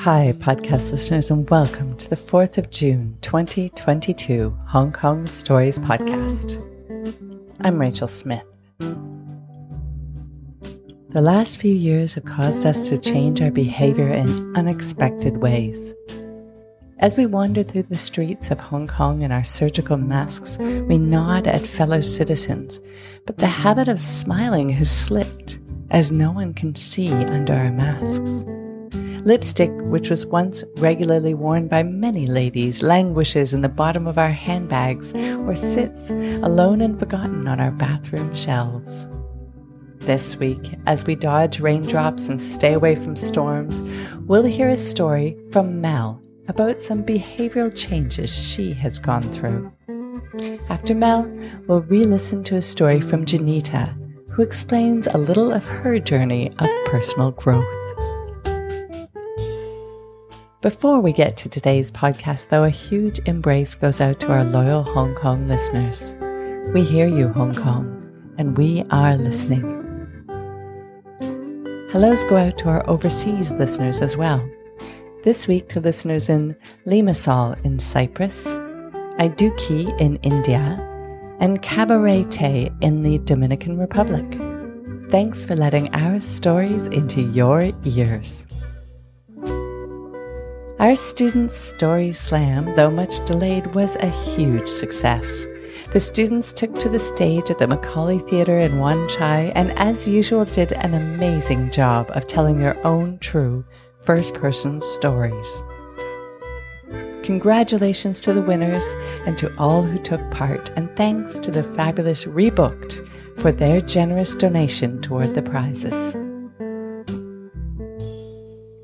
Hi, podcast listeners, and welcome to the 4th of June 2022 Hong Kong Stories Podcast. I'm Rachel Smith. The last few years have caused us to change our behavior in unexpected ways. As we wander through the streets of Hong Kong in our surgical masks, we nod at fellow citizens, but the habit of smiling has slipped as no one can see under our masks. Lipstick, which was once regularly worn by many ladies, languishes in the bottom of our handbags or sits alone and forgotten on our bathroom shelves. This week, as we dodge raindrops and stay away from storms, we'll hear a story from Mel about some behavioral changes she has gone through. After Mel, we'll re listen to a story from Janita, who explains a little of her journey of personal growth. Before we get to today's podcast, though, a huge embrace goes out to our loyal Hong Kong listeners. We hear you, Hong Kong, and we are listening. Hellos go out to our overseas listeners as well. This week to listeners in Limassol in Cyprus, Idukki in India, and Cabarete in the Dominican Republic. Thanks for letting our stories into your ears. Our students' story slam, though much delayed, was a huge success. The students took to the stage at the McAulay Theatre in Wan Chai and, as usual, did an amazing job of telling their own true first person stories. Congratulations to the winners and to all who took part, and thanks to the fabulous Rebooked for their generous donation toward the prizes.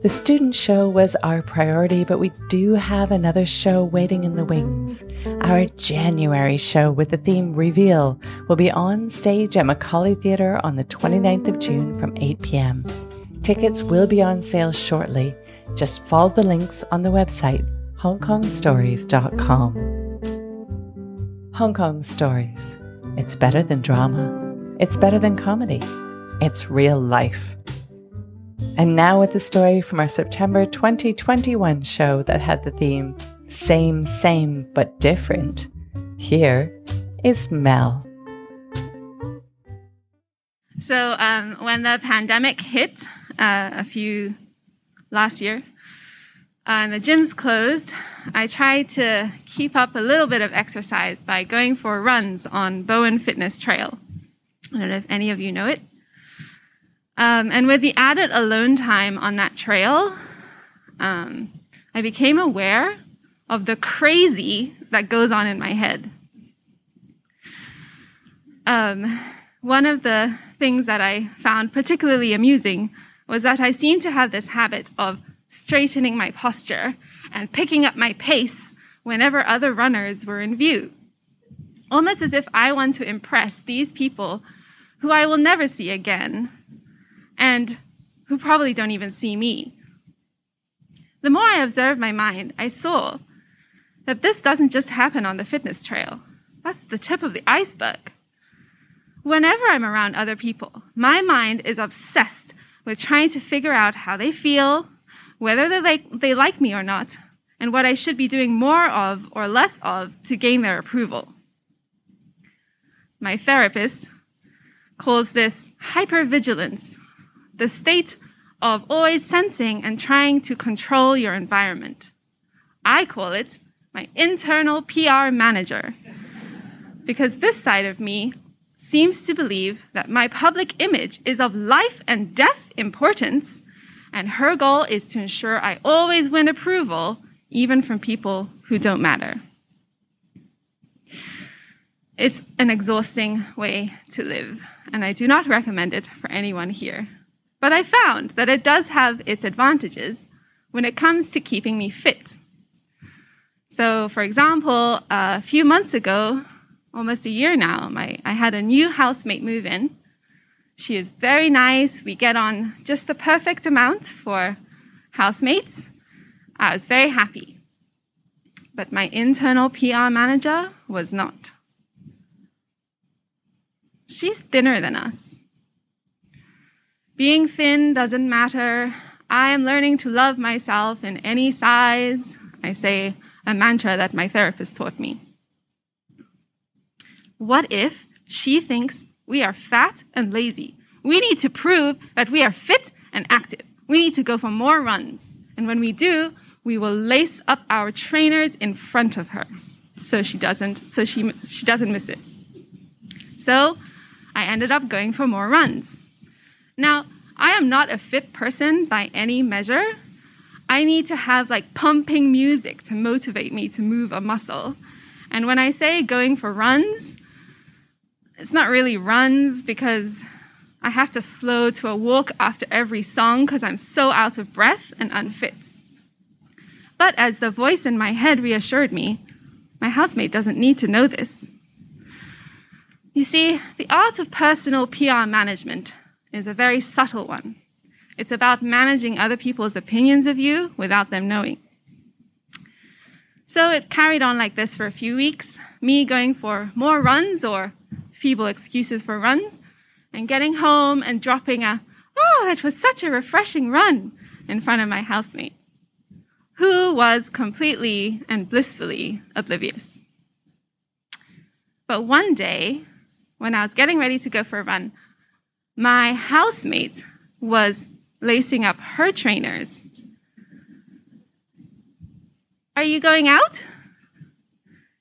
The student show was our priority, but we do have another show waiting in the wings. Our January show with the theme Reveal will be on stage at McAulay Theatre on the 29th of June from 8 p.m. Tickets will be on sale shortly. Just follow the links on the website hongkongstories.com. Hong Kong Stories. It's better than drama. It's better than comedy. It's real life. And now with the story from our September 2021 show that had the theme Same, Same, but Different. Here is Mel. So, um, when the pandemic hit uh, a few last year, uh, and the gyms closed, I tried to keep up a little bit of exercise by going for runs on Bowen Fitness Trail. I don't know if any of you know it. Um, and with the added alone time on that trail, um, I became aware of the crazy that goes on in my head. Um, one of the things that I found particularly amusing was that I seemed to have this habit of straightening my posture and picking up my pace whenever other runners were in view. Almost as if I want to impress these people who I will never see again and who probably don't even see me. The more I observed my mind, I saw that this doesn't just happen on the fitness trail. That's the tip of the iceberg. Whenever I'm around other people, my mind is obsessed with trying to figure out how they feel, whether they like, they like me or not, and what I should be doing more of or less of to gain their approval. My therapist calls this hypervigilance the state of always sensing and trying to control your environment. I call it my internal PR manager because this side of me seems to believe that my public image is of life and death importance, and her goal is to ensure I always win approval, even from people who don't matter. It's an exhausting way to live, and I do not recommend it for anyone here. But I found that it does have its advantages when it comes to keeping me fit. So, for example, a few months ago, almost a year now, my, I had a new housemate move in. She is very nice. We get on just the perfect amount for housemates. I was very happy. But my internal PR manager was not. She's thinner than us. Being thin doesn't matter. I am learning to love myself in any size. I say a mantra that my therapist taught me. What if she thinks we are fat and lazy? We need to prove that we are fit and active. We need to go for more runs. And when we do, we will lace up our trainers in front of her so she doesn't so she she doesn't miss it. So, I ended up going for more runs. Now, I am not a fit person by any measure. I need to have like pumping music to motivate me to move a muscle. And when I say going for runs, it's not really runs because I have to slow to a walk after every song because I'm so out of breath and unfit. But as the voice in my head reassured me, my housemate doesn't need to know this. You see, the art of personal PR management is a very subtle one. It's about managing other people's opinions of you without them knowing. So it carried on like this for a few weeks, me going for more runs or feeble excuses for runs, and getting home and dropping a, oh, it was such a refreshing run in front of my housemate, who was completely and blissfully oblivious. But one day, when I was getting ready to go for a run, my housemate was lacing up her trainers. Are you going out?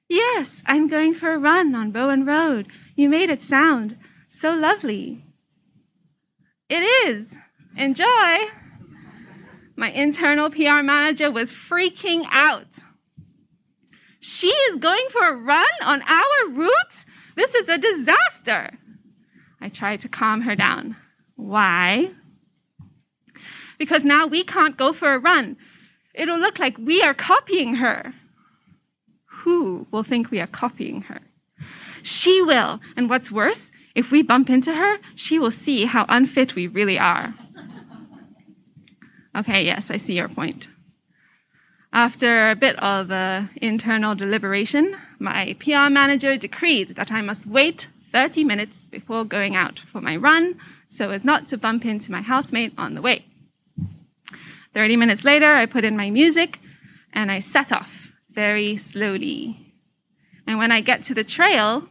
Yes, I'm going for a run on Bowen Road. You made it sound so lovely. It is. Enjoy. My internal PR manager was freaking out. She is going for a run on our route? This is a disaster. I tried to calm her down. Why? Because now we can't go for a run. It'll look like we are copying her. Who will think we are copying her? She will. And what's worse, if we bump into her, she will see how unfit we really are. Okay, yes, I see your point. After a bit of uh, internal deliberation, my PR manager decreed that I must wait 30 minutes before going out for my run so as not to bump into my housemate on the way. 30 minutes later, I put in my music and I set off very slowly. And when I get to the trail,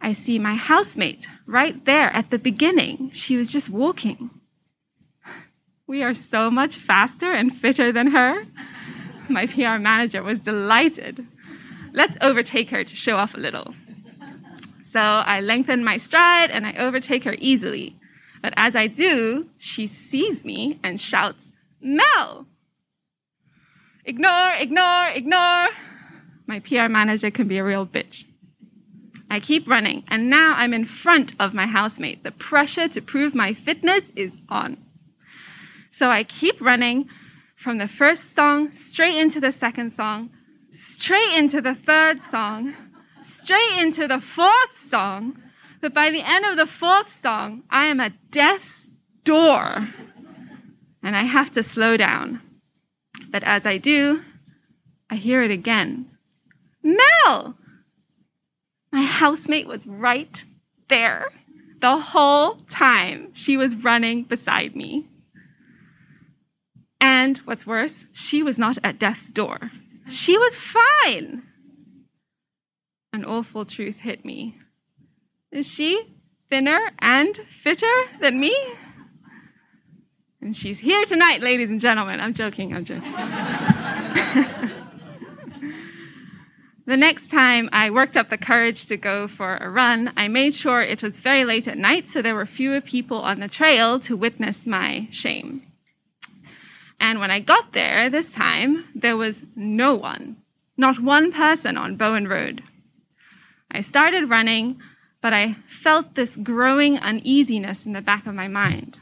I see my housemate right there at the beginning. She was just walking. We are so much faster and fitter than her. My PR manager was delighted. Let's overtake her to show off a little. So I lengthen my stride and I overtake her easily. But as I do, she sees me and shouts, Mel! Ignore, ignore, ignore. My PR manager can be a real bitch. I keep running, and now I'm in front of my housemate. The pressure to prove my fitness is on. So I keep running from the first song straight into the second song, straight into the third song, straight into the fourth song. But by the end of the fourth song, I am at death's door and I have to slow down. But as I do, I hear it again Mel! My housemate was right there the whole time she was running beside me. And what's worse, she was not at death's door. She was fine. An awful truth hit me. Is she thinner and fitter than me? And she's here tonight, ladies and gentlemen. I'm joking, I'm joking. the next time I worked up the courage to go for a run, I made sure it was very late at night so there were fewer people on the trail to witness my shame. And when I got there this time, there was no one, not one person on Bowen Road. I started running, but I felt this growing uneasiness in the back of my mind.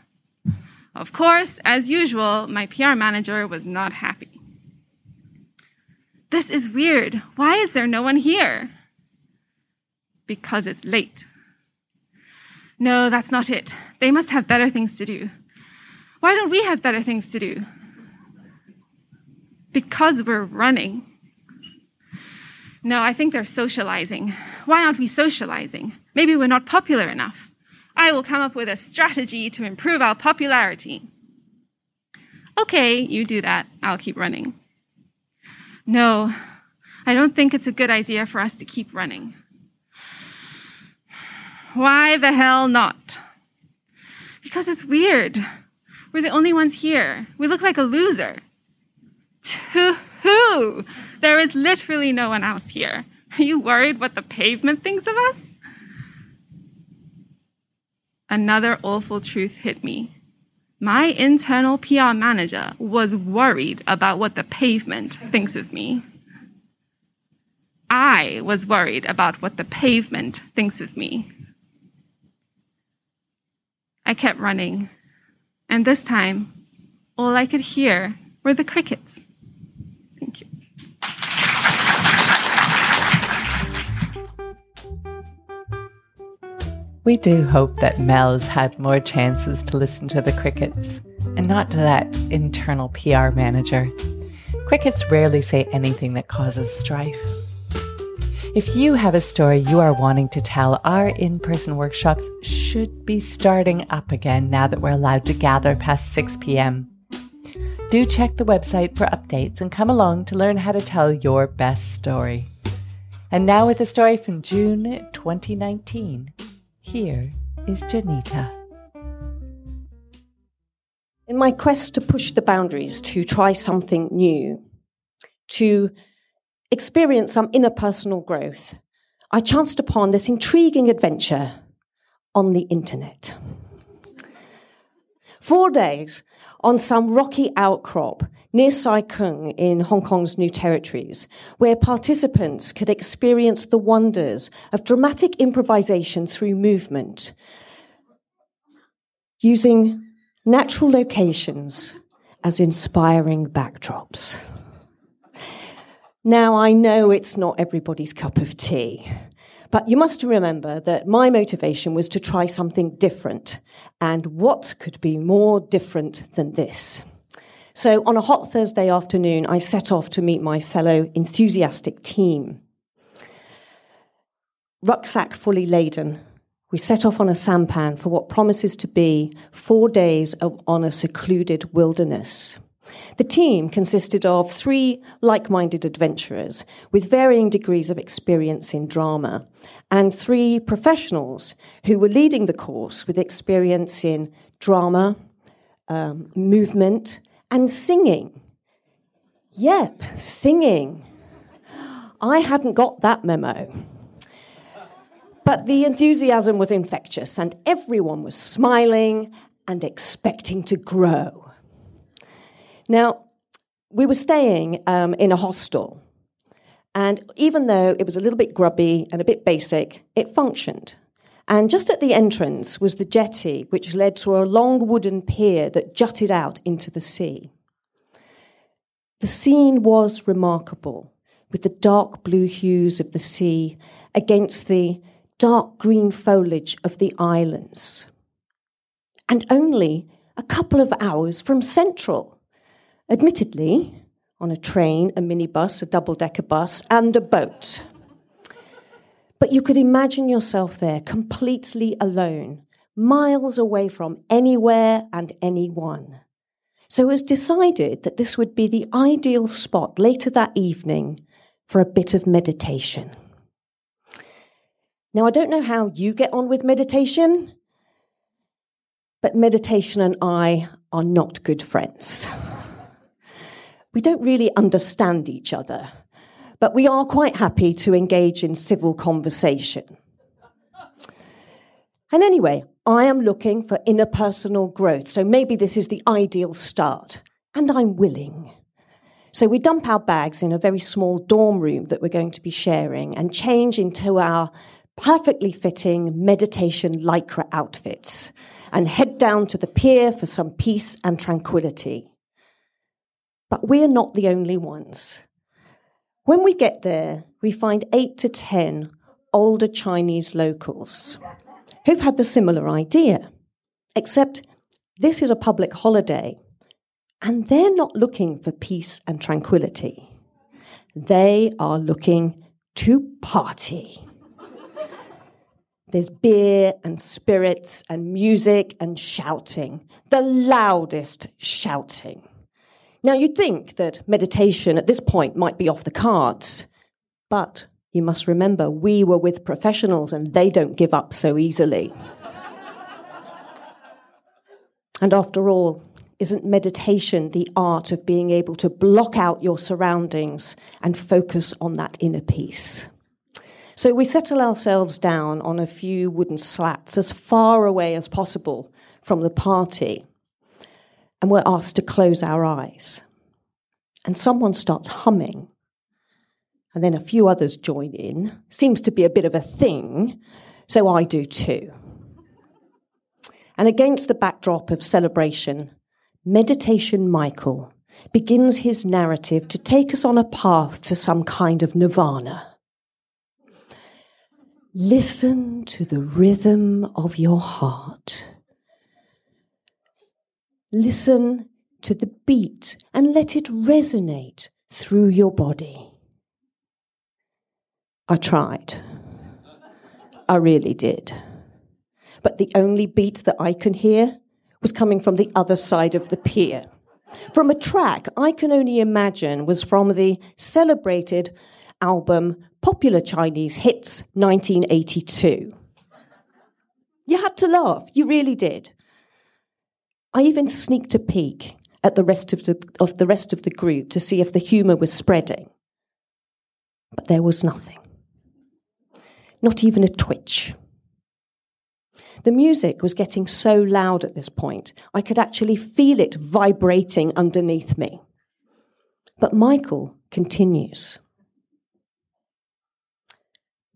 Of course, as usual, my PR manager was not happy. This is weird. Why is there no one here? Because it's late. No, that's not it. They must have better things to do. Why don't we have better things to do? because we're running. No, I think they're socializing. Why aren't we socializing? Maybe we're not popular enough. I will come up with a strategy to improve our popularity. Okay, you do that. I'll keep running. No, I don't think it's a good idea for us to keep running. Why the hell not? Because it's weird. We're the only ones here. We look like a loser. To who? There is literally no one else here. Are you worried what the pavement thinks of us? Another awful truth hit me. My internal PR manager was worried about what the pavement thinks of me. I was worried about what the pavement thinks of me. I kept running, and this time, all I could hear were the crickets. We do hope that Mel's had more chances to listen to the crickets and not to that internal PR manager. Crickets rarely say anything that causes strife. If you have a story you are wanting to tell, our in person workshops should be starting up again now that we're allowed to gather past 6 p.m. Do check the website for updates and come along to learn how to tell your best story. And now, with a story from June 2019, here is Janita. In my quest to push the boundaries, to try something new, to experience some inner personal growth, I chanced upon this intriguing adventure on the internet. Four days on some rocky outcrop near Sai Kung in Hong Kong's New Territories, where participants could experience the wonders of dramatic improvisation through movement, using natural locations as inspiring backdrops. Now, I know it's not everybody's cup of tea, but you must remember that my motivation was to try something different. And what could be more different than this? So, on a hot Thursday afternoon, I set off to meet my fellow enthusiastic team. Rucksack fully laden, we set off on a sampan for what promises to be four days of, on a secluded wilderness. The team consisted of three like minded adventurers with varying degrees of experience in drama, and three professionals who were leading the course with experience in drama, um, movement, and singing. Yep, singing. I hadn't got that memo. But the enthusiasm was infectious, and everyone was smiling and expecting to grow. Now, we were staying um, in a hostel, and even though it was a little bit grubby and a bit basic, it functioned. And just at the entrance was the jetty, which led to a long wooden pier that jutted out into the sea. The scene was remarkable, with the dark blue hues of the sea against the dark green foliage of the islands. And only a couple of hours from Central. Admittedly, on a train, a minibus, a double decker bus, and a boat. But you could imagine yourself there completely alone, miles away from anywhere and anyone. So it was decided that this would be the ideal spot later that evening for a bit of meditation. Now, I don't know how you get on with meditation, but meditation and I are not good friends we don't really understand each other, but we are quite happy to engage in civil conversation. And anyway, I am looking for interpersonal growth, so maybe this is the ideal start, and I'm willing. So we dump our bags in a very small dorm room that we're going to be sharing and change into our perfectly fitting meditation lycra outfits and head down to the pier for some peace and tranquility. But we're not the only ones. When we get there, we find eight to ten older Chinese locals who've had the similar idea, except this is a public holiday, and they're not looking for peace and tranquility. They are looking to party. There's beer and spirits and music and shouting, the loudest shouting. Now, you'd think that meditation at this point might be off the cards, but you must remember we were with professionals and they don't give up so easily. and after all, isn't meditation the art of being able to block out your surroundings and focus on that inner peace? So we settle ourselves down on a few wooden slats as far away as possible from the party, and we're asked to close our eyes. And someone starts humming, and then a few others join in. Seems to be a bit of a thing, so I do too. And against the backdrop of celebration, Meditation Michael begins his narrative to take us on a path to some kind of nirvana. Listen to the rhythm of your heart. Listen to the beat and let it resonate through your body. I tried. I really did. But the only beat that I can hear was coming from the other side of the pier. From a track I can only imagine was from the celebrated album Popular Chinese Hits 1982. You had to laugh, you really did. I even sneaked a peek at the rest of the, of the rest of the group to see if the humour was spreading. But there was nothing. Not even a twitch. The music was getting so loud at this point, I could actually feel it vibrating underneath me. But Michael continues.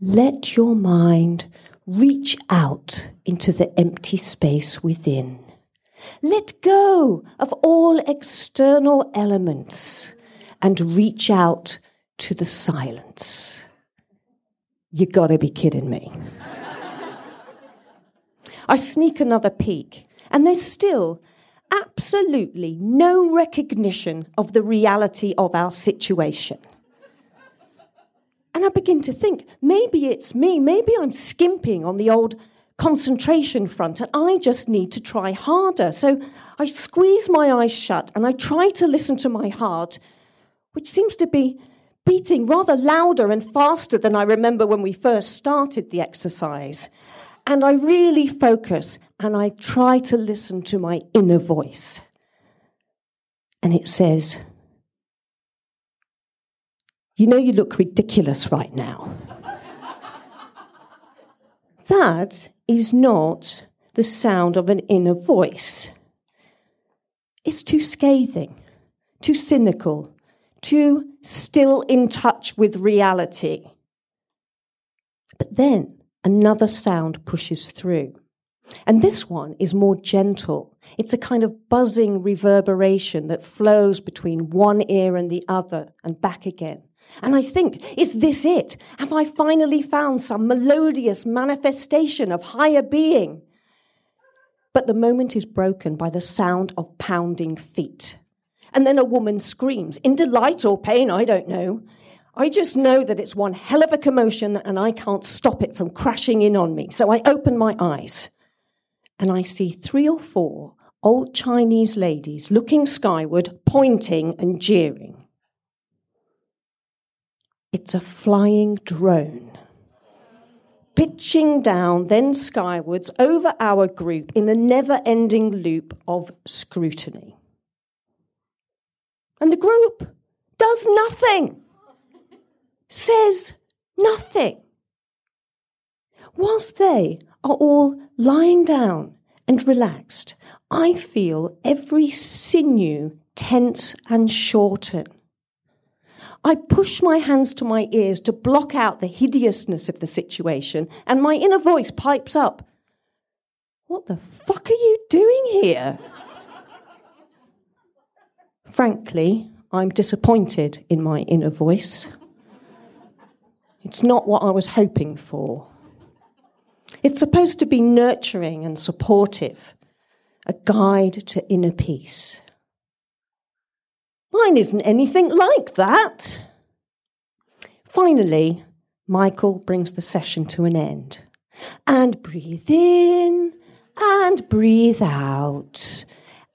Let your mind reach out into the empty space within. Let go of all external elements and reach out to the silence. You gotta be kidding me. I sneak another peek, and there's still absolutely no recognition of the reality of our situation. And I begin to think maybe it's me, maybe I'm skimping on the old concentration front, and I just need to try harder. So I squeeze my eyes shut and I try to listen to my heart, which seems to be beating rather louder and faster than I remember when we first started the exercise. And I really focus and I try to listen to my inner voice. And it says, you know, you look ridiculous right now. that is not the sound of an inner voice. It's too scathing, too cynical, too still in touch with reality. But then another sound pushes through. And this one is more gentle. It's a kind of buzzing reverberation that flows between one ear and the other and back again. And I think, is this it? Have I finally found some melodious manifestation of higher being? But the moment is broken by the sound of pounding feet. And then a woman screams, in delight or pain, I don't know. I just know that it's one hell of a commotion and I can't stop it from crashing in on me. So I open my eyes and I see three or four old Chinese ladies looking skyward, pointing and jeering. It's a flying drone. Pitching down, then skywards, over our group in a never ending loop of scrutiny. And the group does nothing, says nothing. Whilst they are all lying down and relaxed, I feel every sinew tense and shorten. I push my hands to my ears to block out the hideousness of the situation, and my inner voice pipes up What the fuck are you doing here? Frankly, I'm disappointed in my inner voice. It's not what I was hoping for. It's supposed to be nurturing and supportive, a guide to inner peace. Mine isn't anything like that. Finally, Michael brings the session to an end. And breathe in and breathe out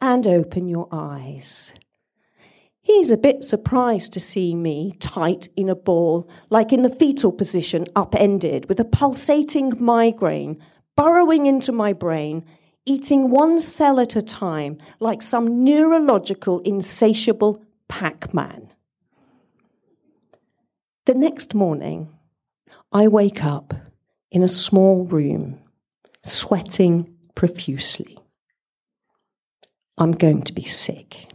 and open your eyes. He's a bit surprised to see me tight in a ball, like in the fetal position, upended, with a pulsating migraine burrowing into my brain, eating one cell at a time, like some neurological, insatiable Pac Man. The next morning, I wake up in a small room, sweating profusely. I'm going to be sick.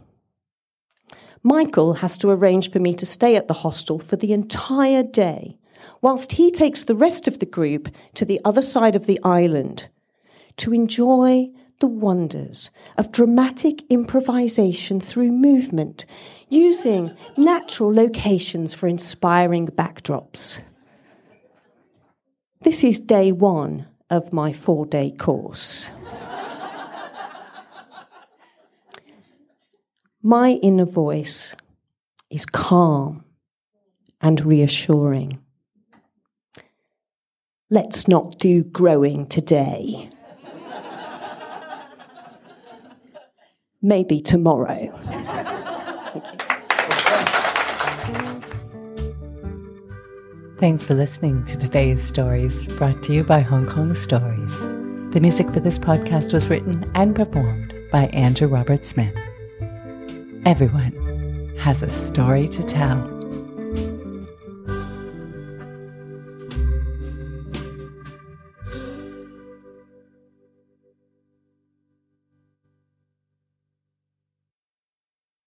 Michael has to arrange for me to stay at the hostel for the entire day, whilst he takes the rest of the group to the other side of the island to enjoy the wonders of dramatic improvisation through movement, using natural locations for inspiring backdrops. This is day one of my four day course. My inner voice is calm and reassuring. Let's not do growing today. Maybe tomorrow. Thanks for listening to today's stories brought to you by Hong Kong Stories. The music for this podcast was written and performed by Andrew Robert Smith. Everyone has a story to tell.